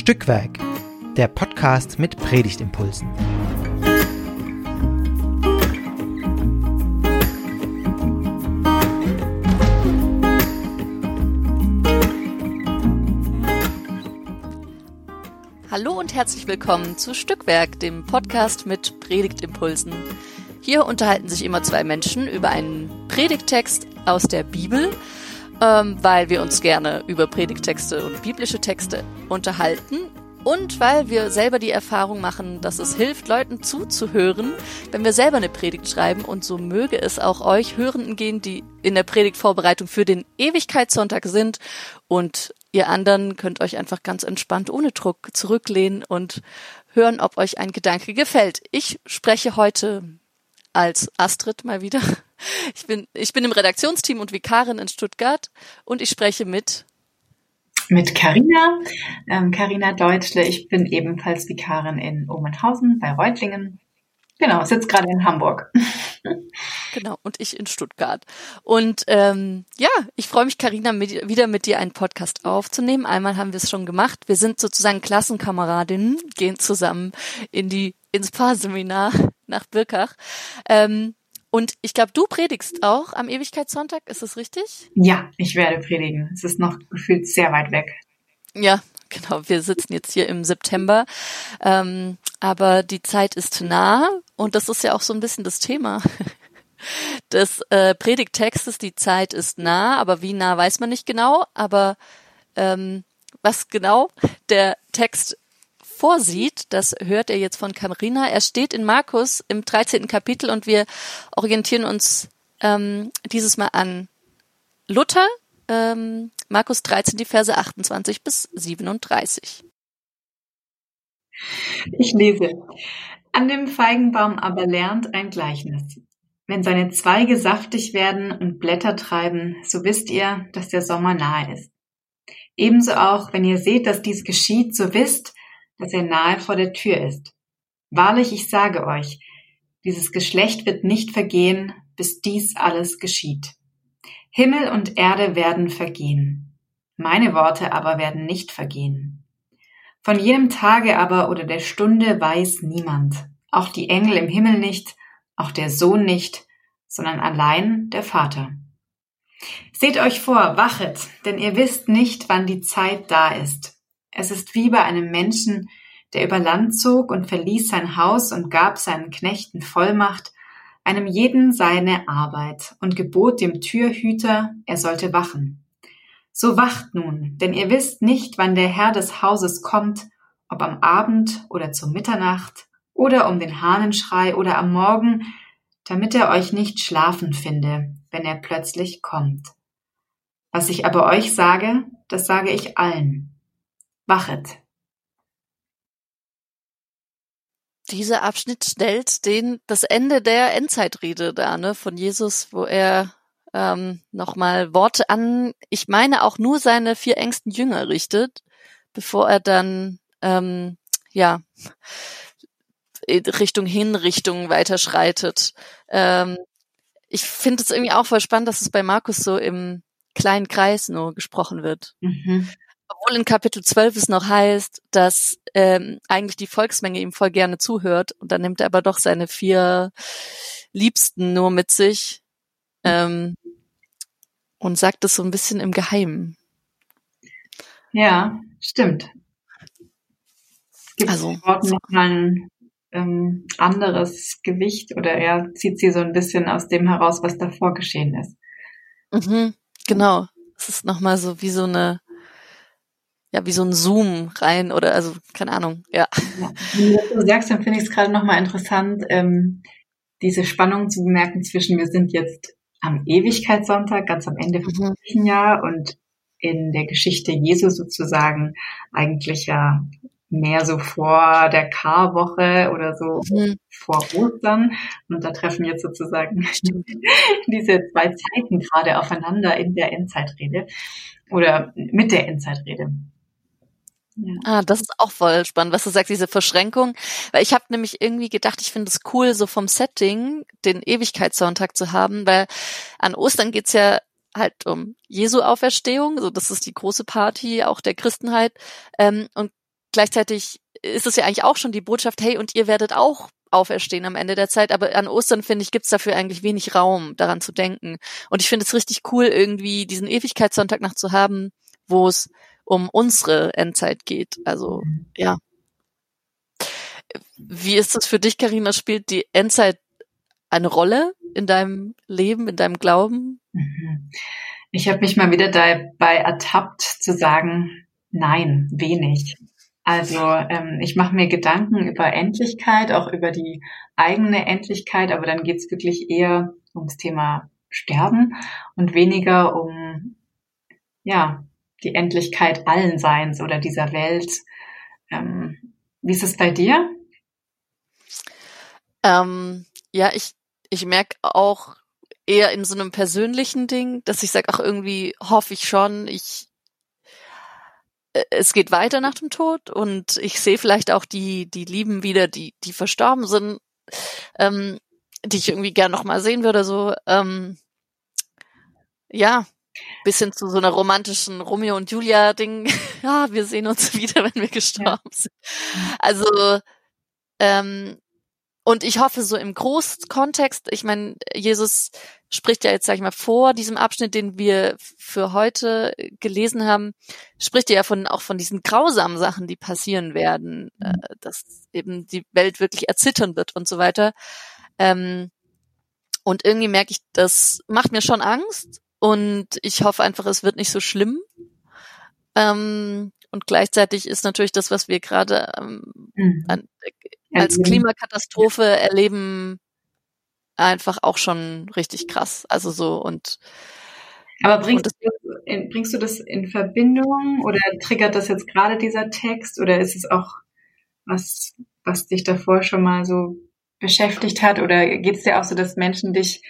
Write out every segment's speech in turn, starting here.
Stückwerk, der Podcast mit Predigtimpulsen. Hallo und herzlich willkommen zu Stückwerk, dem Podcast mit Predigtimpulsen. Hier unterhalten sich immer zwei Menschen über einen Predigttext aus der Bibel ähm, weil wir uns gerne über Predigtexte und biblische Texte unterhalten und weil wir selber die Erfahrung machen, dass es hilft, Leuten zuzuhören, wenn wir selber eine Predigt schreiben. Und so möge es auch euch Hörenden gehen, die in der Predigtvorbereitung für den Ewigkeitssonntag sind. Und ihr anderen könnt euch einfach ganz entspannt ohne Druck zurücklehnen und hören, ob euch ein Gedanke gefällt. Ich spreche heute als Astrid mal wieder. Ich bin, ich bin im Redaktionsteam und Vikarin in Stuttgart und ich spreche mit mit Carina, Carina ähm, Deutschle. Ich bin ebenfalls Vikarin in Omenhausen bei Reutlingen. Genau, sitze gerade in Hamburg. Genau, und ich in Stuttgart. Und ähm, ja, ich freue mich, Carina, mit, wieder mit dir einen Podcast aufzunehmen. Einmal haben wir es schon gemacht. Wir sind sozusagen Klassenkameradinnen, gehen zusammen in die ins Paarseminar nach Birkach. Ähm, und ich glaube, du predigst auch am Ewigkeitssonntag, ist das richtig? Ja, ich werde predigen. Es ist noch gefühlt sehr weit weg. Ja, genau. Wir sitzen jetzt hier im September. Ähm, aber die Zeit ist nah und das ist ja auch so ein bisschen das Thema des äh, Predigtextes. Die Zeit ist nah, aber wie nah weiß man nicht genau. Aber ähm, was genau der Text vorsieht, das hört er jetzt von Carina. Er steht in Markus im 13. Kapitel und wir orientieren uns ähm, dieses Mal an Luther, ähm, Markus 13, die Verse 28 bis 37. Ich lese. An dem Feigenbaum aber lernt ein Gleichnis. Wenn seine Zweige saftig werden und Blätter treiben, so wisst ihr, dass der Sommer nahe ist. Ebenso auch, wenn ihr seht, dass dies geschieht, so wisst, dass er nahe vor der Tür ist. Wahrlich, ich sage euch, dieses Geschlecht wird nicht vergehen, bis dies alles geschieht. Himmel und Erde werden vergehen. Meine Worte aber werden nicht vergehen. Von jenem Tage aber oder der Stunde weiß niemand, auch die Engel im Himmel nicht, auch der Sohn nicht, sondern allein der Vater. Seht euch vor, wachet, denn ihr wisst nicht, wann die Zeit da ist. Es ist wie bei einem Menschen, der über Land zog und verließ sein Haus und gab seinen Knechten Vollmacht, einem jeden seine Arbeit und gebot dem Türhüter, er sollte wachen. So wacht nun, denn ihr wisst nicht, wann der Herr des Hauses kommt, ob am Abend oder zur Mitternacht oder um den Hahnenschrei oder am Morgen, damit er euch nicht schlafen finde, wenn er plötzlich kommt. Was ich aber euch sage, das sage ich allen. Wachet. Dieser Abschnitt stellt den, das Ende der Endzeitrede dar, ne, von Jesus, wo er ähm, nochmal Worte an, ich meine auch nur seine vier engsten Jünger richtet, bevor er dann, ähm, ja, Richtung Hinrichtung weiterschreitet. Ähm, ich finde es irgendwie auch voll spannend, dass es bei Markus so im kleinen Kreis nur gesprochen wird. Mhm obwohl in Kapitel 12 es noch heißt, dass ähm, eigentlich die Volksmenge ihm voll gerne zuhört und dann nimmt er aber doch seine vier Liebsten nur mit sich ähm, und sagt es so ein bisschen im Geheimen. Ja, stimmt. Gibt also Worten noch mal ein ähm, anderes Gewicht oder er zieht sie so ein bisschen aus dem heraus, was davor geschehen ist. Mhm, genau. Es ist nochmal so wie so eine ja, wie so ein Zoom rein oder also, keine Ahnung, ja. ja. Wenn du das so sagst, dann finde ich es gerade nochmal interessant, ähm, diese Spannung zu bemerken zwischen, wir sind jetzt am Ewigkeitssonntag, ganz am Ende vom mhm. Jahr und in der Geschichte Jesu sozusagen eigentlich ja mehr so vor der Karwoche oder so mhm. vor Ostern. Und da treffen jetzt sozusagen diese zwei Zeiten gerade aufeinander in der Endzeitrede oder mit der Endzeitrede. Ja. Ah, das ist auch voll spannend, was du sagst, diese Verschränkung. Weil ich habe nämlich irgendwie gedacht, ich finde es cool, so vom Setting den Ewigkeitssonntag zu haben, weil an Ostern geht's ja halt um Jesu Auferstehung, so das ist die große Party auch der Christenheit. Ähm, und gleichzeitig ist es ja eigentlich auch schon die Botschaft, hey, und ihr werdet auch auferstehen am Ende der Zeit, aber an Ostern, finde ich, gibt's dafür eigentlich wenig Raum, daran zu denken. Und ich finde es richtig cool, irgendwie diesen Ewigkeitssonntag noch zu haben, wo es um unsere Endzeit geht. Also, ja. Wie ist das für dich, Karina? Spielt die Endzeit eine Rolle in deinem Leben, in deinem Glauben? Mhm. Ich habe mich mal wieder dabei ertappt zu sagen, nein, wenig. Also ähm, ich mache mir Gedanken über Endlichkeit, auch über die eigene Endlichkeit, aber dann geht's wirklich eher ums Thema Sterben und weniger um ja die Endlichkeit allen Seins oder dieser Welt. Ähm, wie ist es bei dir? Ähm, ja, ich ich merke auch eher in so einem persönlichen Ding, dass ich sage, ach irgendwie hoffe ich schon, ich äh, es geht weiter nach dem Tod und ich sehe vielleicht auch die die Lieben wieder, die die verstorben sind, ähm, die ich irgendwie gern noch mal sehen würde. So ähm, ja, bisschen zu so einer romantischen Romeo und Julia Ding. ja, wir sehen uns wieder, wenn wir gestorben ja. sind. Also ähm, und ich hoffe so im Großkontext, ich meine, Jesus spricht ja jetzt, sag ich mal, vor diesem Abschnitt, den wir für heute gelesen haben, spricht er ja von, auch von diesen grausamen Sachen, die passieren werden, äh, dass eben die Welt wirklich erzittern wird und so weiter. Ähm, und irgendwie merke ich, das macht mir schon Angst und ich hoffe einfach, es wird nicht so schlimm. Ähm, und gleichzeitig ist natürlich das, was wir gerade ähm, mhm. an, als Klimakatastrophe erleben, einfach auch schon richtig krass. Also so und aber bringst, und du, in, bringst du das in Verbindung oder triggert das jetzt gerade dieser Text oder ist es auch was, was dich davor schon mal so beschäftigt hat oder geht es dir auch so, dass Menschen dich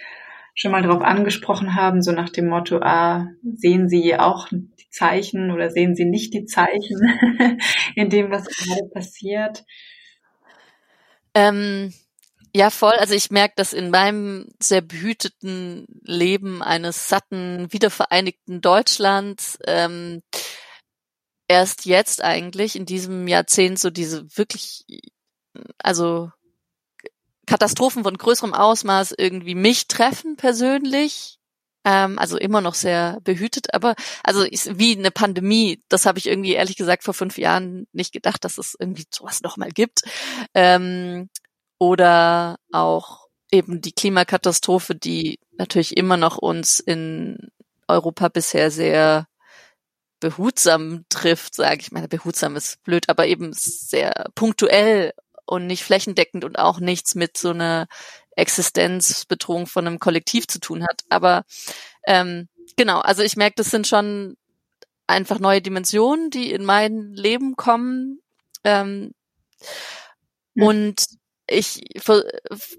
schon mal darauf angesprochen haben, so nach dem Motto, ah, sehen Sie auch die Zeichen oder sehen Sie nicht die Zeichen in dem, was gerade passiert? Ähm, ja, voll. Also ich merke, dass in meinem sehr behüteten Leben eines satten, wiedervereinigten Deutschlands ähm, erst jetzt eigentlich in diesem Jahrzehnt so diese wirklich, also Katastrophen von größerem Ausmaß irgendwie mich treffen persönlich. Ähm, also immer noch sehr behütet, aber also ist wie eine Pandemie. Das habe ich irgendwie ehrlich gesagt vor fünf Jahren nicht gedacht, dass es irgendwie sowas noch mal gibt. Ähm, oder auch eben die Klimakatastrophe, die natürlich immer noch uns in Europa bisher sehr behutsam trifft, sage ich. Meine, behutsam ist blöd, aber eben sehr punktuell und nicht flächendeckend und auch nichts mit so einer Existenzbedrohung von einem Kollektiv zu tun hat. Aber ähm, genau, also ich merke, das sind schon einfach neue Dimensionen, die in mein Leben kommen. Ähm, mhm. Und ich ver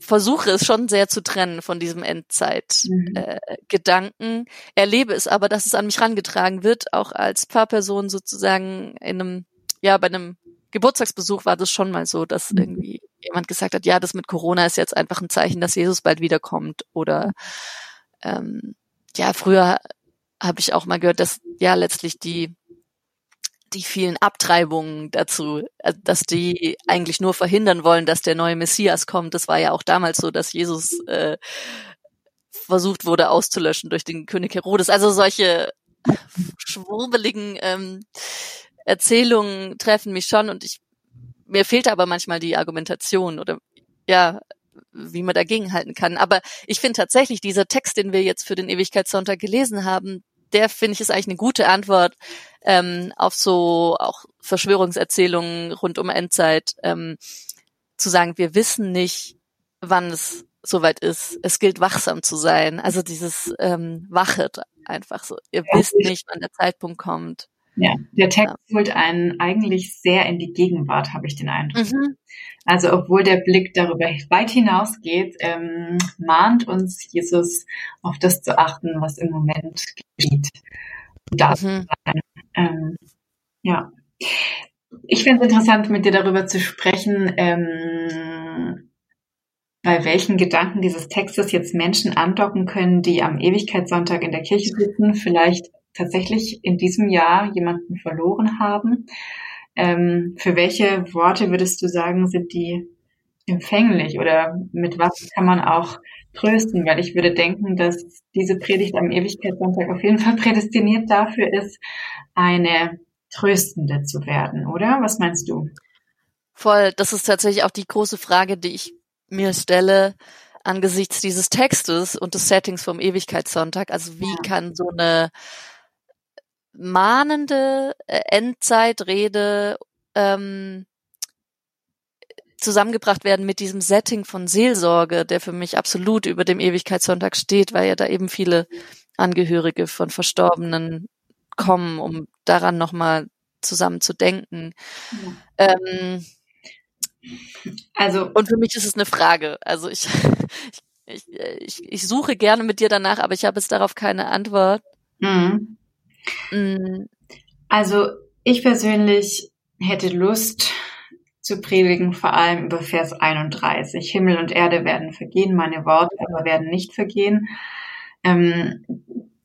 versuche es schon sehr zu trennen von diesem Endzeit-Gedanken, mhm. äh, erlebe es aber, dass es an mich rangetragen wird, auch als Pfarrperson sozusagen in einem, ja, bei einem Geburtstagsbesuch war das schon mal so, dass mhm. irgendwie jemand gesagt hat, ja, das mit Corona ist jetzt einfach ein Zeichen, dass Jesus bald wiederkommt. Oder ähm, ja, früher habe ich auch mal gehört, dass ja letztlich die die vielen Abtreibungen dazu, äh, dass die eigentlich nur verhindern wollen, dass der neue Messias kommt. Das war ja auch damals so, dass Jesus äh, versucht wurde auszulöschen durch den König Herodes. Also solche schwurbeligen ähm, Erzählungen treffen mich schon und ich mir fehlt aber manchmal die Argumentation oder ja, wie man dagegen halten kann. Aber ich finde tatsächlich, dieser Text, den wir jetzt für den Ewigkeitssonntag gelesen haben, der finde ich ist eigentlich eine gute Antwort ähm, auf so auch Verschwörungserzählungen rund um Endzeit, ähm, zu sagen, wir wissen nicht, wann es soweit ist. Es gilt wachsam zu sein. Also dieses ähm, Wachet einfach so. Ihr ja, wisst nicht, wann der Zeitpunkt kommt. Ja, der Text ja. holt einen eigentlich sehr in die Gegenwart, habe ich den Eindruck. Mhm. Also obwohl der Blick darüber weit hinausgeht, ähm, mahnt uns Jesus auf das zu achten, was im Moment geschieht. Da mhm. ähm, ja. Ich finde es interessant, mit dir darüber zu sprechen, ähm, bei welchen Gedanken dieses Textes jetzt Menschen andocken können, die am Ewigkeitssonntag in der Kirche sitzen, vielleicht tatsächlich in diesem Jahr jemanden verloren haben, Ähm, für welche Worte würdest du sagen, sind die empfänglich oder mit was kann man auch trösten? Weil ich würde denken, dass diese Predigt am Ewigkeitssonntag auf jeden Fall prädestiniert dafür ist, eine Tröstende zu werden, oder? Was meinst du? Voll, das ist tatsächlich auch die große Frage, die ich mir stelle angesichts dieses Textes und des Settings vom Ewigkeitssonntag. Also wie ja. kann so eine mahnende äh, Endzeitrede ähm, zusammengebracht werden mit diesem Setting von Seelsorge, der für mich absolut über dem Ewigkeitssonntag steht, weil ja da eben viele Angehörige von Verstorbenen kommen, um daran nochmal zusammen zu denken. Ja. Ähm, also und für mich ist es eine Frage. Also ich, ich, ich, ich suche gerne mit dir danach, aber ich habe jetzt darauf keine Antwort. Mhm. Mhm. Also ich persönlich hätte Lust zu predigen, vor allem über Vers 31. Himmel und Erde werden vergehen, meine Worte aber werden nicht vergehen. Ähm,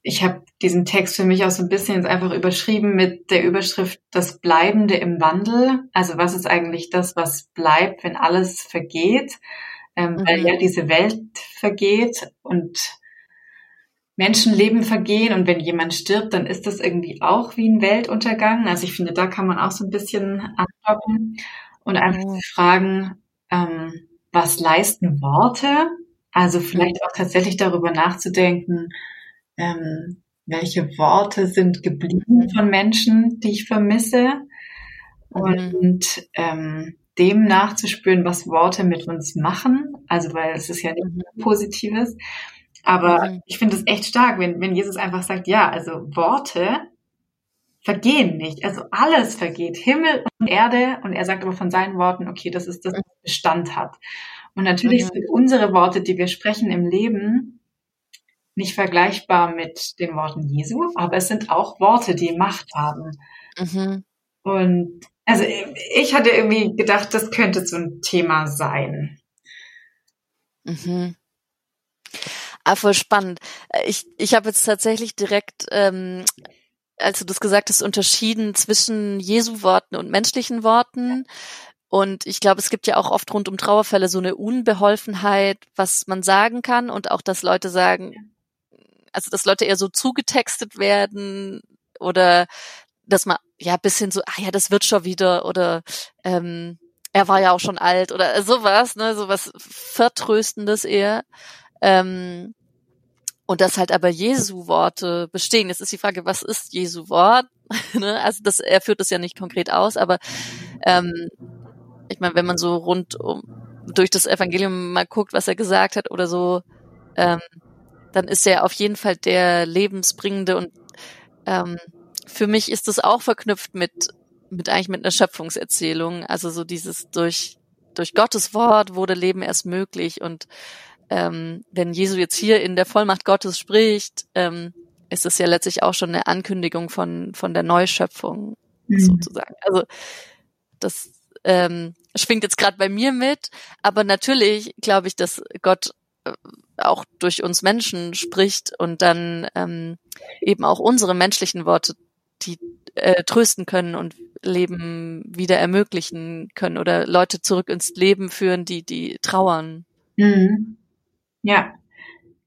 ich habe diesen Text für mich auch so ein bisschen jetzt einfach überschrieben mit der Überschrift Das Bleibende im Wandel. Also was ist eigentlich das, was bleibt, wenn alles vergeht? Ähm, mhm. Weil ja diese Welt vergeht und Menschenleben vergehen und wenn jemand stirbt, dann ist das irgendwie auch wie ein Weltuntergang. Also ich finde, da kann man auch so ein bisschen andocken und einfach mhm. fragen, ähm, was leisten Worte? Also vielleicht auch tatsächlich darüber nachzudenken, ähm, welche Worte sind geblieben mhm. von Menschen, die ich vermisse mhm. und ähm, dem nachzuspüren, was Worte mit uns machen. Also weil es ist ja nicht mhm. Positives. Aber mhm. ich finde es echt stark, wenn, wenn Jesus einfach sagt, ja, also Worte vergehen nicht. Also alles vergeht. Himmel und Erde. Und er sagt aber von seinen Worten, okay, das ist das, was Bestand hat. Und natürlich mhm. sind unsere Worte, die wir sprechen im Leben, nicht vergleichbar mit den Worten Jesu, aber es sind auch Worte, die Macht haben. Mhm. Und also ich hatte irgendwie gedacht, das könnte so ein Thema sein. Mhm. Ah, voll spannend. Ich, ich habe jetzt tatsächlich direkt, ähm, als du das gesagt hast, unterschieden zwischen Jesu-Worten und menschlichen Worten. Und ich glaube, es gibt ja auch oft rund um Trauerfälle so eine Unbeholfenheit, was man sagen kann und auch, dass Leute sagen, also dass Leute eher so zugetextet werden oder dass man ja bisschen so, ah ja, das wird schon wieder oder ähm, er war ja auch schon alt oder sowas, ne, sowas Vertröstendes eher. Ähm, und dass halt aber Jesu-Worte bestehen. Jetzt ist die Frage, was ist Jesu-Wort? ne? Also das, er führt das ja nicht konkret aus, aber ähm, ich meine, wenn man so rund um durch das Evangelium mal guckt, was er gesagt hat oder so, ähm, dann ist er auf jeden Fall der lebensbringende und ähm, für mich ist das auch verknüpft mit mit eigentlich mit einer Schöpfungserzählung, also so dieses durch durch Gottes Wort wurde Leben erst möglich und ähm, wenn Jesu jetzt hier in der Vollmacht Gottes spricht, ähm, ist es ja letztlich auch schon eine Ankündigung von von der Neuschöpfung mhm. sozusagen. Also das ähm, schwingt jetzt gerade bei mir mit, aber natürlich glaube ich, dass Gott auch durch uns Menschen spricht und dann ähm, eben auch unsere menschlichen Worte, die äh, trösten können und Leben wieder ermöglichen können oder Leute zurück ins Leben führen, die die trauern. Mhm. Ja,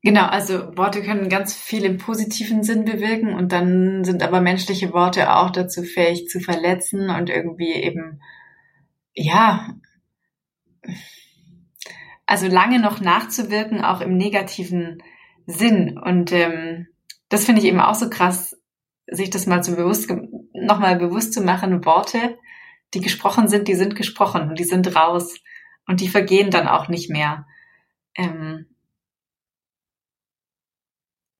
genau. Also Worte können ganz viel im positiven Sinn bewirken und dann sind aber menschliche Worte auch dazu fähig zu verletzen und irgendwie eben ja also lange noch nachzuwirken, auch im negativen Sinn. Und ähm, das finde ich eben auch so krass, sich das mal zu bewusst, nochmal bewusst zu machen, Worte, die gesprochen sind, die sind gesprochen und die sind raus und die vergehen dann auch nicht mehr. Ähm,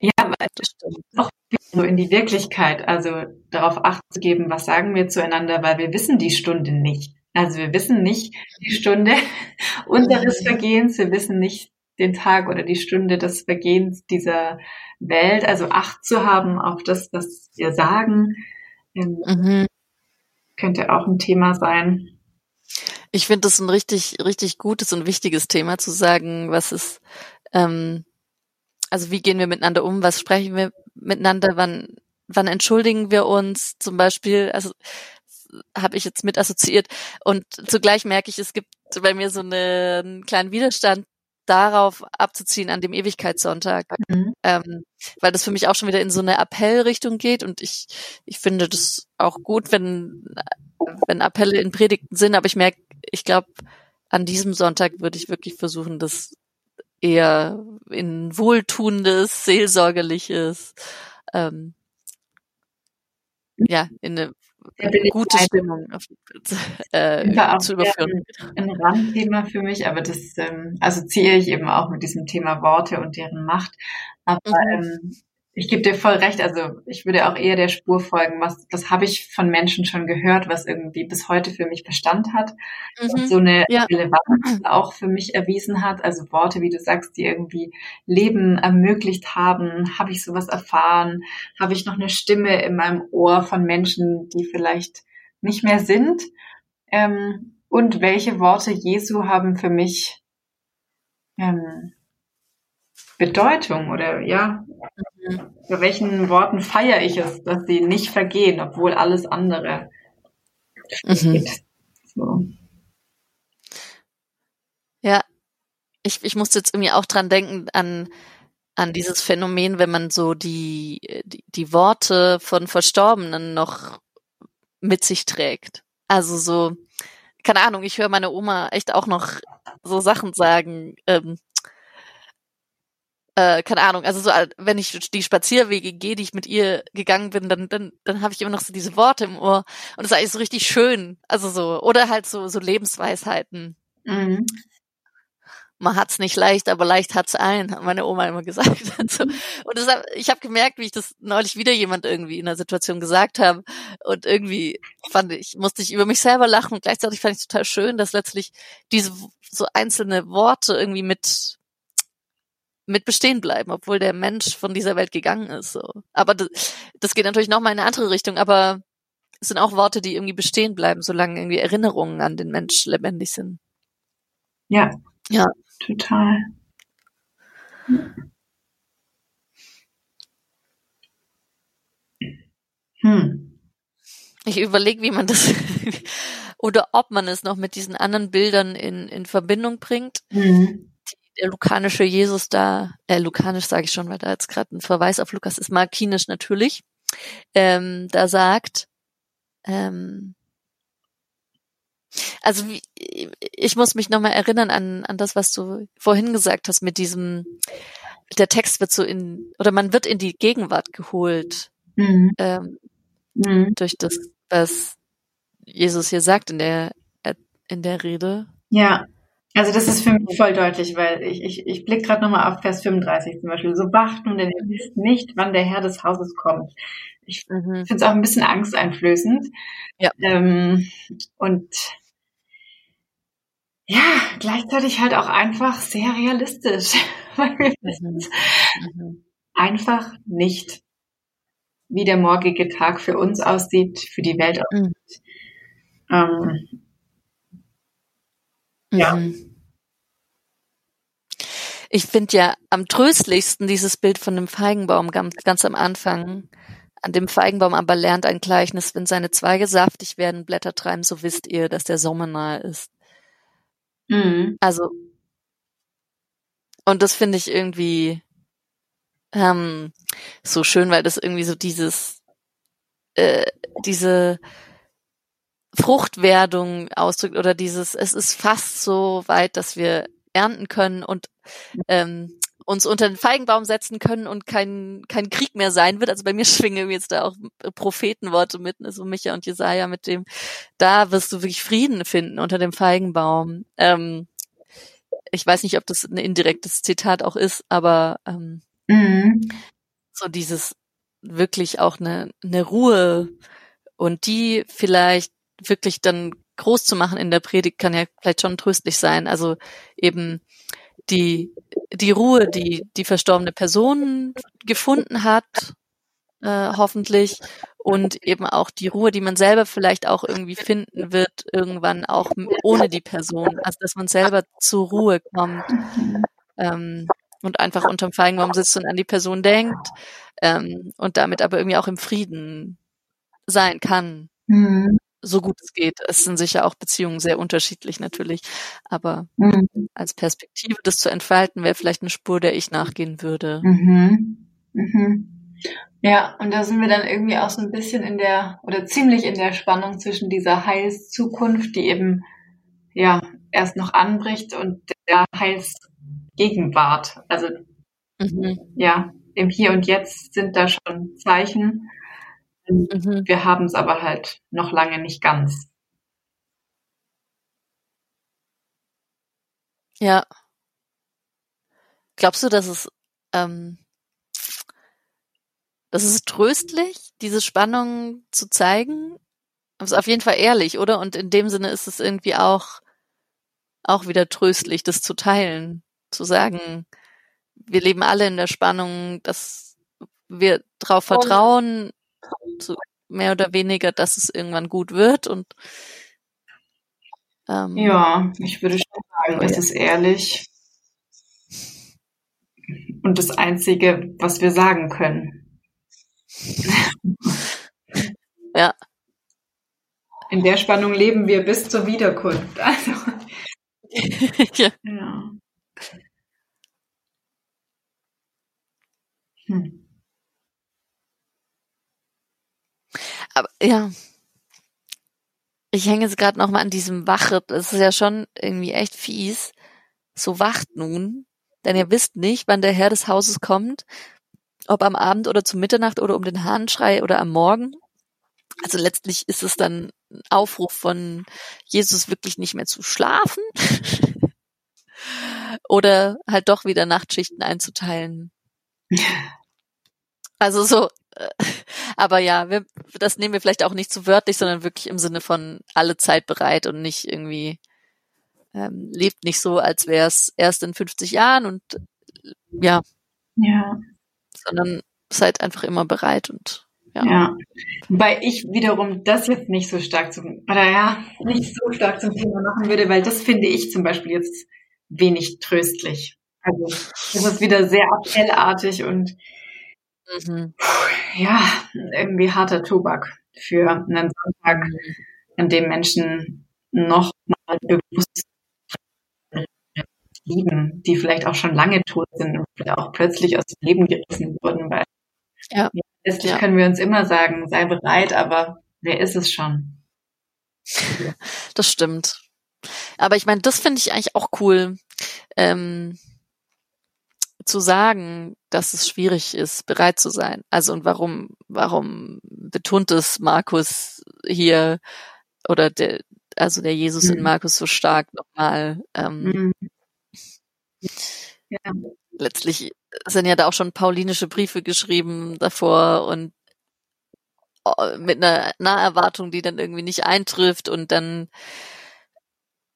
ja, das stimmt. auch so in die Wirklichkeit, also darauf acht zu geben, was sagen wir zueinander, weil wir wissen die Stunde nicht. Also wir wissen nicht die Stunde unseres Vergehens, wir wissen nicht den Tag oder die Stunde des Vergehens dieser Welt. Also Acht zu haben auf das, was wir sagen, ähm, mhm. könnte auch ein Thema sein. Ich finde das ein richtig, richtig gutes und wichtiges Thema zu sagen, was ist, ähm, also wie gehen wir miteinander um, was sprechen wir miteinander, wann, wann entschuldigen wir uns zum Beispiel, also habe ich jetzt mit assoziiert. Und zugleich merke ich, es gibt bei mir so eine, einen kleinen Widerstand darauf abzuziehen an dem Ewigkeitssonntag, mhm. ähm, weil das für mich auch schon wieder in so eine Appellrichtung geht. Und ich ich finde das auch gut, wenn wenn Appelle in Predigten sind, aber ich merke, ich glaube, an diesem Sonntag würde ich wirklich versuchen, das eher in wohltuendes, seelsorgerliches, ähm, ja, in eine gute Stimmung äh, zu überführen. Ein Randthema für mich, aber das ähm, assoziiere ich eben auch mit diesem Thema Worte und deren Macht. Aber mhm. ähm, ich gebe dir voll recht. Also ich würde auch eher der Spur folgen. Was, was habe ich von Menschen schon gehört, was irgendwie bis heute für mich Bestand hat, mhm. so eine ja. Relevanz auch für mich erwiesen hat. Also Worte, wie du sagst, die irgendwie Leben ermöglicht haben. Habe ich sowas erfahren? Habe ich noch eine Stimme in meinem Ohr von Menschen, die vielleicht nicht mehr sind? Ähm, und welche Worte Jesu haben für mich ähm, Bedeutung oder ja. Bei welchen Worten feiere ich es, dass sie nicht vergehen, obwohl alles andere mhm. So. Ja, ich, ich musste jetzt irgendwie auch dran denken an, an dieses Phänomen, wenn man so die, die, die Worte von Verstorbenen noch mit sich trägt. Also so, keine Ahnung, ich höre meine Oma echt auch noch so Sachen sagen, ähm, äh, keine Ahnung, also so, wenn ich die Spazierwege gehe, die ich mit ihr gegangen bin, dann, dann, dann habe ich immer noch so diese Worte im Ohr und das ist eigentlich so richtig schön. Also so, oder halt so, so Lebensweisheiten. Mhm. Man hat's nicht leicht, aber leicht hat's ein, hat meine Oma immer gesagt. Also, und das, ich habe gemerkt, wie ich das neulich wieder jemand irgendwie in einer Situation gesagt habe. Und irgendwie fand ich, musste ich über mich selber lachen und gleichzeitig fand ich total schön, dass letztlich diese so einzelne Worte irgendwie mit mit bestehen bleiben, obwohl der Mensch von dieser Welt gegangen ist. So. Aber das, das geht natürlich noch mal in eine andere Richtung, aber es sind auch Worte, die irgendwie bestehen bleiben, solange irgendwie Erinnerungen an den Mensch lebendig sind. Ja. Ja. Total. Hm. Ich überlege, wie man das oder ob man es noch mit diesen anderen Bildern in, in Verbindung bringt. Mhm der lukanische Jesus da, äh, lukanisch sage ich schon, weil da jetzt gerade ein Verweis auf Lukas ist, markinisch natürlich, ähm, da sagt, ähm, also wie, ich muss mich nochmal erinnern an, an das, was du vorhin gesagt hast mit diesem, der Text wird so in, oder man wird in die Gegenwart geholt mhm. Ähm, mhm. durch das, was Jesus hier sagt in der, in der Rede. Ja. Also das ist für mich voll deutlich, weil ich, ich, ich blicke gerade nochmal auf Vers 35 zum Beispiel. So wacht nun, denn ihr wisst nicht, wann der Herr des Hauses kommt. Ich mhm. finde es auch ein bisschen angsteinflößend. Ja. Ähm, und ja, gleichzeitig halt auch einfach sehr realistisch. Weil wir wissen mhm. mhm. einfach nicht, wie der morgige Tag für uns aussieht, für die Welt aussieht. Mhm. Ähm, ja. Mhm. Ich finde ja am tröstlichsten dieses Bild von dem Feigenbaum ganz, ganz am Anfang. An dem Feigenbaum aber lernt ein Gleichnis, wenn seine Zweige saftig werden, Blätter treiben, so wisst ihr, dass der Sommer nahe ist. Mhm. Also, und das finde ich irgendwie ähm, so schön, weil das irgendwie so dieses, äh, diese Fruchtwerdung ausdrückt oder dieses, es ist fast so weit, dass wir ernten können und ähm, uns unter den Feigenbaum setzen können und kein, kein Krieg mehr sein wird. Also bei mir schwingen jetzt da auch Prophetenworte mit, also Micha und Jesaja mit dem, da wirst du wirklich Frieden finden unter dem Feigenbaum. Ähm, ich weiß nicht, ob das ein indirektes Zitat auch ist, aber ähm, mhm. so dieses wirklich auch eine, eine Ruhe und die vielleicht wirklich dann groß zu machen in der Predigt kann ja vielleicht schon tröstlich sein. Also eben die, die Ruhe, die die verstorbene Person gefunden hat, äh, hoffentlich, und eben auch die Ruhe, die man selber vielleicht auch irgendwie finden wird, irgendwann auch ohne die Person. Also dass man selber zur Ruhe kommt ähm, und einfach unterm Feigenbaum sitzt und an die Person denkt ähm, und damit aber irgendwie auch im Frieden sein kann. Mhm. So gut es geht. Es sind sicher auch Beziehungen sehr unterschiedlich natürlich, aber Mhm. als Perspektive das zu entfalten, wäre vielleicht eine Spur, der ich nachgehen würde. Mhm. Mhm. Ja, und da sind wir dann irgendwie auch so ein bisschen in der, oder ziemlich in der Spannung zwischen dieser Heilszukunft, die eben, ja, erst noch anbricht und der Heilsgegenwart. Also, Mhm. ja, im Hier und Jetzt sind da schon Zeichen. Mhm. Wir haben es aber halt noch lange nicht ganz. Ja. Glaubst du, dass es, ähm, das ist tröstlich, diese Spannung zu zeigen? Aber es ist auf jeden Fall ehrlich, oder? Und in dem Sinne ist es irgendwie auch, auch wieder tröstlich, das zu teilen, zu sagen, wir leben alle in der Spannung, dass wir darauf vertrauen, so mehr oder weniger, dass es irgendwann gut wird und ähm, Ja, ich würde schon sagen, es ist ehrlich und das Einzige, was wir sagen können. Ja. In der Spannung leben wir bis zur Wiederkunft. Also, ja. ja. Hm. Aber ja. Ich hänge jetzt gerade noch mal an diesem Wache. Das ist ja schon irgendwie echt fies. So wacht nun, denn ihr wisst nicht, wann der Herr des Hauses kommt, ob am Abend oder zu Mitternacht oder um den Hahnschrei oder am Morgen. Also letztlich ist es dann ein Aufruf von Jesus wirklich nicht mehr zu schlafen oder halt doch wieder Nachtschichten einzuteilen. Also so, aber ja, wir, das nehmen wir vielleicht auch nicht zu wörtlich, sondern wirklich im Sinne von alle Zeit bereit und nicht irgendwie ähm, lebt nicht so, als wäre es erst in 50 Jahren und äh, ja, Ja, sondern seid einfach immer bereit und ja. ja. Wobei ich wiederum das jetzt nicht so stark zum, oder ja, nicht so stark zum Thema machen würde, weil das finde ich zum Beispiel jetzt wenig tröstlich. Also, das ist wieder sehr appellartig und Mhm. ja, irgendwie harter Tobak für einen Sonntag, an dem Menschen noch mal bewusst lieben, die vielleicht auch schon lange tot sind und auch plötzlich aus dem Leben gerissen wurden, weil Ja. letztlich Ja. können wir uns immer sagen, sei bereit, aber wer ist es schon? Das stimmt. Aber ich meine, das finde ich eigentlich auch cool, ähm, zu sagen, dass es schwierig ist, bereit zu sein. Also und warum, warum betont es Markus hier oder der, also der Jesus in Mhm. Markus so stark nochmal? Ähm, Mhm. Ja. letztlich sind ja da auch schon paulinische Briefe geschrieben davor und äh, mit einer Naherwartung, die dann irgendwie nicht eintrifft und dann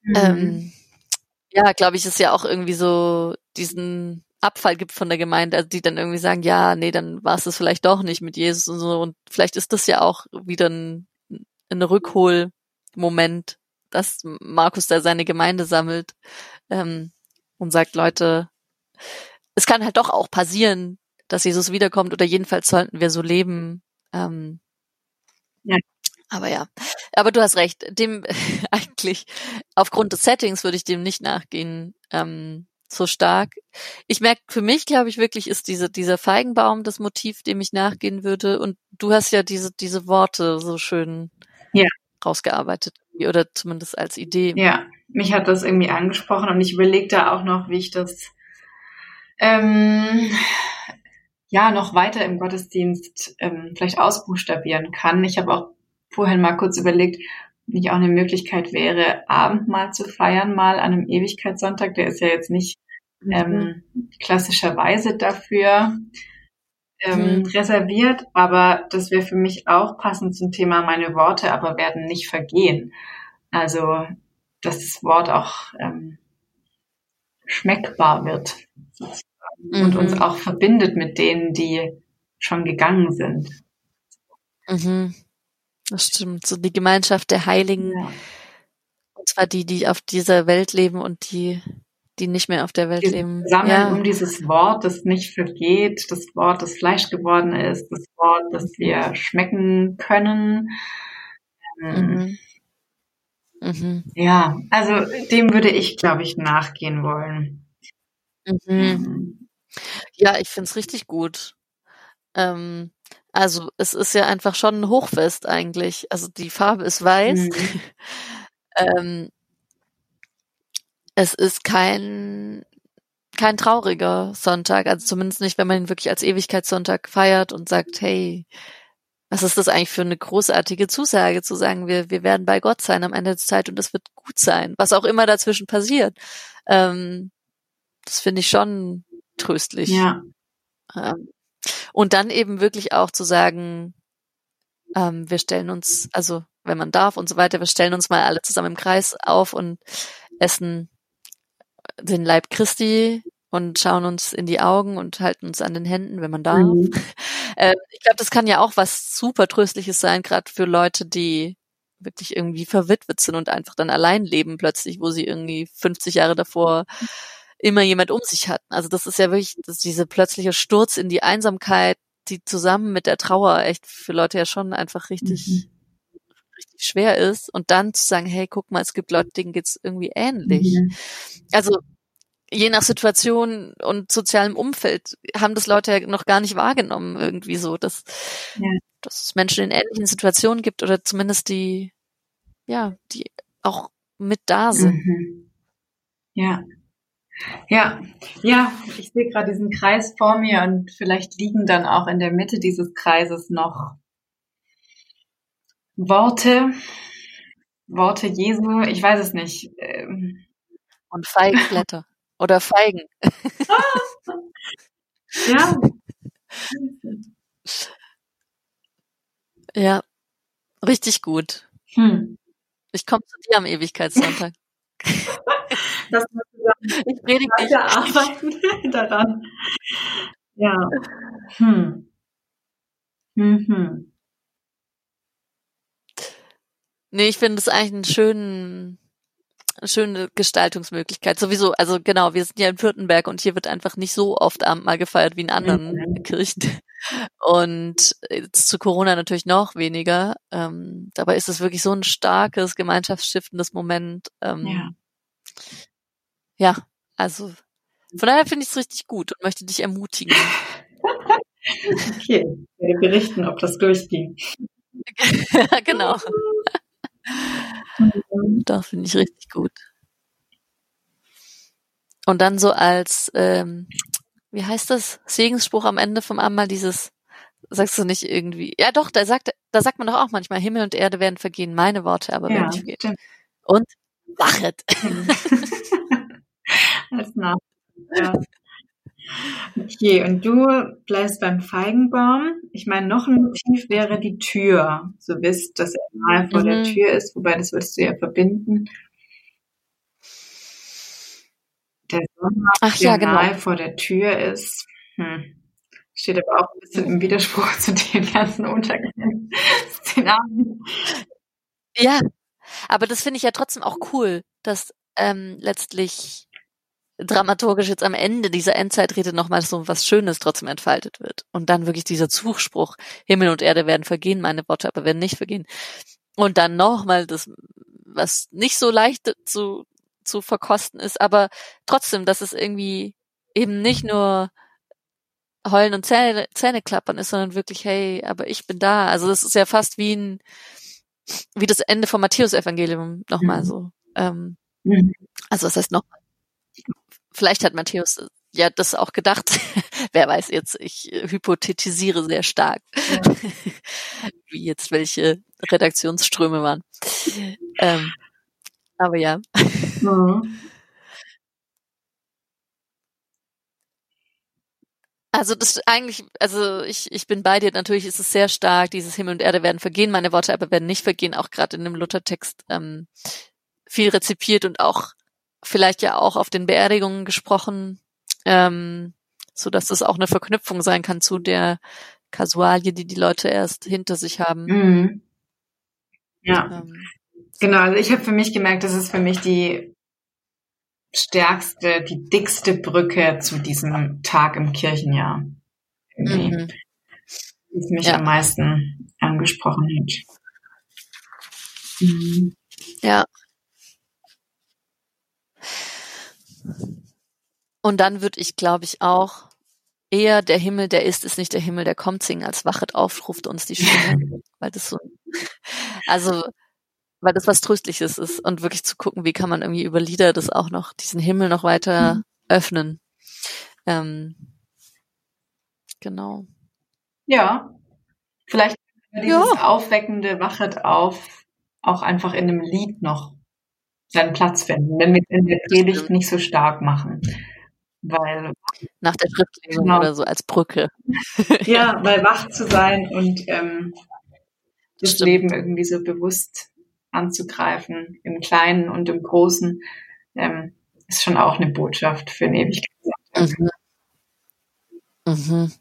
Mhm. ähm, ja, glaube ich, ist ja auch irgendwie so diesen Abfall gibt von der Gemeinde, also die dann irgendwie sagen, ja, nee, dann war es das vielleicht doch nicht mit Jesus und so. Und vielleicht ist das ja auch wieder ein, ein Rückholmoment, dass Markus da seine Gemeinde sammelt ähm, und sagt, Leute, es kann halt doch auch passieren, dass Jesus wiederkommt oder jedenfalls sollten wir so leben. Ähm, Ja. Aber ja, aber du hast recht. Dem eigentlich aufgrund des Settings würde ich dem nicht nachgehen ähm, so stark. Ich merke für mich, glaube ich, wirklich ist diese dieser Feigenbaum das Motiv, dem ich nachgehen würde. Und du hast ja diese diese Worte so schön Ja. rausgearbeitet oder zumindest als Idee. Ja, mich hat das irgendwie angesprochen und ich überlege da auch noch, wie ich das ähm, ja noch weiter im Gottesdienst ähm, vielleicht ausbuchstabieren kann. Ich habe auch vorhin mal kurz überlegt, ob nicht auch eine Möglichkeit wäre, Abendmahl zu feiern, mal an einem Ewigkeitssonntag. Der ist ja jetzt nicht. Ähm, klassischerweise dafür ähm, Mhm. reserviert, aber das wäre für mich auch passend zum Thema meine Worte, aber werden nicht vergehen. Also, dass das Wort auch ähm, schmeckbar wird sozusagen, und Mhm. uns auch verbindet mit denen, die schon gegangen sind. Mhm. Das stimmt. So die Gemeinschaft der Heiligen, Ja. und zwar die, die auf dieser Welt leben und die, die nicht mehr auf der Welt leben. sammeln Ja. um dieses Wort, das nicht vergeht, das Wort, das Fleisch geworden ist, das Wort, das wir schmecken können, Mhm. Mhm. Ja, also dem würde ich, glaube ich, nachgehen wollen. Mhm. mhm. Ja, ich finde es richtig gut. Ähm, also es ist ja einfach schon ein Hochfest eigentlich. Also die Farbe ist weiß. Mhm. ähm, es ist kein kein trauriger Sonntag, also zumindest nicht, wenn man ihn wirklich als Ewigkeitssonntag feiert und sagt, hey, was ist das eigentlich für eine großartige Zusage, zu sagen, wir, wir werden bei Gott sein am Ende der Zeit und es wird gut sein, was auch immer dazwischen passiert. Ähm, das finde ich schon tröstlich. Ja. Ähm, und dann eben wirklich auch zu sagen, ähm, wir stellen uns, also wenn man darf und so weiter, wir stellen uns mal alle zusammen im Kreis auf und essen den Leib Christi und schauen uns in die Augen und halten uns an den Händen, wenn man darf. Mhm. Äh, ich glaube, das kann ja auch was super Tröstliches sein, gerade für Leute, die wirklich irgendwie verwitwet sind und einfach dann allein leben plötzlich, wo sie irgendwie 50 Jahre davor immer jemand um sich hatten. Also das ist ja wirklich das diese plötzliche Sturz in die Einsamkeit, die zusammen mit der Trauer echt für Leute ja schon einfach richtig, mhm. Richtig schwer ist. Und dann zu sagen, hey, guck mal, es gibt Leute, denen geht's irgendwie ähnlich. Mhm. Also je nach Situation und sozialem Umfeld haben das Leute ja noch gar nicht wahrgenommen, irgendwie so, dass, ja. dass es Menschen in ähnlichen Situationen gibt oder zumindest die, ja, die auch mit da sind. Mhm. Ja. Ja, ja, ich sehe gerade diesen Kreis vor mir und vielleicht liegen dann auch in der Mitte dieses Kreises noch Worte, Worte Jesu, ich weiß es nicht. Ähm. Und Feigenblätter oder Feigen. ja. Ja, richtig gut. Hm. Ich komme zu dir am Ewigkeitssonntag. das ich predige nicht. arbeiten daran. Ja. Hm. Mhm. Nee, ich finde es eigentlich einen schönen, schöne Gestaltungsmöglichkeit. Sowieso, also genau, wir sind ja in Württemberg und hier wird einfach nicht so oft Abendmahl gefeiert wie in anderen mhm. Kirchen. Und jetzt zu Corona natürlich noch weniger. Ähm, dabei ist es wirklich so ein starkes, gemeinschaftsstiftendes Moment. Ähm, ja. ja, also von daher finde ich es richtig gut und möchte dich ermutigen. okay, ich werde berichten, ob das durchging. genau. Doch, finde ich richtig gut. Und dann so als, ähm, wie heißt das, Segensspruch am Ende vom Abendmahl, dieses, sagst du nicht irgendwie, ja doch, da sagt, da sagt man doch auch manchmal, Himmel und Erde werden vergehen, meine Worte aber ja, werden nicht vergehen. Stimmt. Und wachet. Als Nach ja. Okay, und du bleibst beim Feigenbaum. Ich meine, noch ein Motiv wäre die Tür. So wisst, dass er nahe vor mhm. der Tür ist, wobei das würdest du ja verbinden. Der Sommer, Ach, der ja, genau. nahe vor der Tür ist. Hm. Steht aber auch ein bisschen im Widerspruch zu den ganzen untergehenden Szenarien. Ja, aber das finde ich ja trotzdem auch cool, dass ähm, letztlich dramaturgisch jetzt am Ende dieser Endzeitrede nochmal so was Schönes trotzdem entfaltet wird. Und dann wirklich dieser Zuspruch, Himmel und Erde werden vergehen, meine Worte aber werden nicht vergehen. Und dann nochmal das, was nicht so leicht zu, zu verkosten ist, aber trotzdem, dass es irgendwie eben nicht nur Heulen und Zähne, Zähne klappern ist, sondern wirklich, hey, aber ich bin da. Also das ist ja fast wie ein, wie das Ende vom Matthäus-Evangelium nochmal mhm. so. Ähm, mhm. Also was heißt nochmal? Vielleicht hat Matthäus äh, ja das auch gedacht. Wer weiß jetzt, ich äh, hypothetisiere sehr stark, ja. wie jetzt welche Redaktionsströme waren. Ähm, aber ja. Mhm. Also das eigentlich, also ich, ich bin bei dir, natürlich ist es sehr stark, dieses Himmel und Erde werden vergehen, meine Worte aber werden nicht vergehen, auch gerade in dem Luthertext ähm, viel rezipiert und auch vielleicht ja auch auf den Beerdigungen gesprochen, ähm, so dass das auch eine Verknüpfung sein kann zu der Kasualie, die die Leute erst hinter sich haben. Mhm. Ja, ähm, genau. Also ich habe für mich gemerkt, das ist für mich die stärkste, die dickste Brücke zu diesem Tag im Kirchenjahr. Mhm. Die mich ja. am meisten angesprochen hat. Mhm. Ja. Und dann würde ich, glaube ich, auch eher der Himmel, der ist, ist nicht der Himmel, der kommt singen, als wachet auf, ruft uns die Stimme. weil das so, also, weil das was Tröstliches ist und wirklich zu gucken, wie kann man irgendwie über Lieder das auch noch, diesen Himmel noch weiter mhm. öffnen. Ähm, genau. Ja. Vielleicht dieses ja. aufweckende Wachet auf auch einfach in einem Lied noch seinen Platz finden, wenn wir in der Predigt nicht so stark machen. Weil nach der Schriftlesung genau. oder so als Brücke. ja, weil wach zu sein und ähm, das Stimmt. Leben irgendwie so bewusst anzugreifen, im Kleinen und im Großen, ähm, ist schon auch eine Botschaft für eine Ewigkeit. Mhm. Mhm.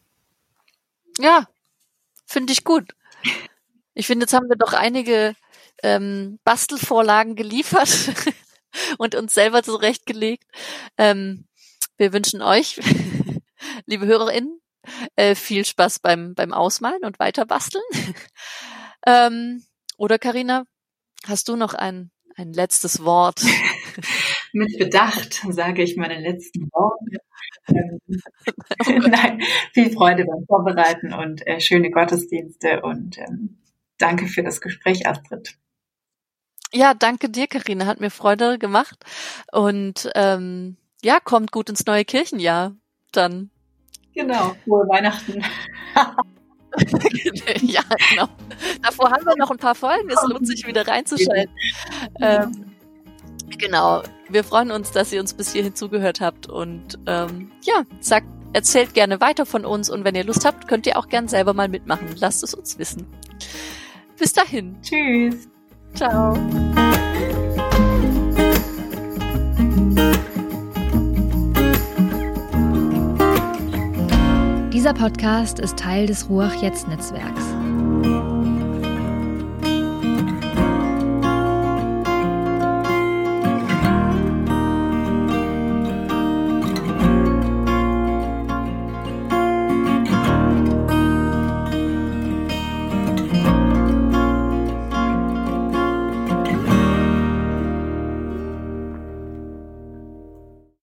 Ja, finde ich gut. Ich finde, jetzt haben wir doch einige ähm, Bastelvorlagen geliefert und uns selber zurechtgelegt. Ähm, wir wünschen euch, liebe HörerInnen, äh, viel Spaß beim, beim Ausmalen und weiter basteln. ähm, oder Karina, hast du noch ein, ein letztes Wort? Mit Bedacht sage ich meine letzten Worte. Nein, viel Freude beim Vorbereiten und äh, schöne Gottesdienste und ähm, danke für das Gespräch, Astrid. Ja, danke dir, Karina. Hat mir Freude gemacht. Und ähm, ja, kommt gut ins neue Kirchenjahr dann. Genau, frohe Weihnachten. ja, genau. Davor haben wir noch ein paar Folgen. Es lohnt sich wieder reinzuschalten. Ähm, genau. Wir freuen uns, dass ihr uns bis hierhin zugehört habt und ähm, ja, sagt, erzählt gerne weiter von uns und wenn ihr Lust habt, könnt ihr auch gern selber mal mitmachen. Lasst es uns wissen. Bis dahin. Tschüss. Ciao. Dieser Podcast ist Teil des Ruach Jetzt Netzwerks.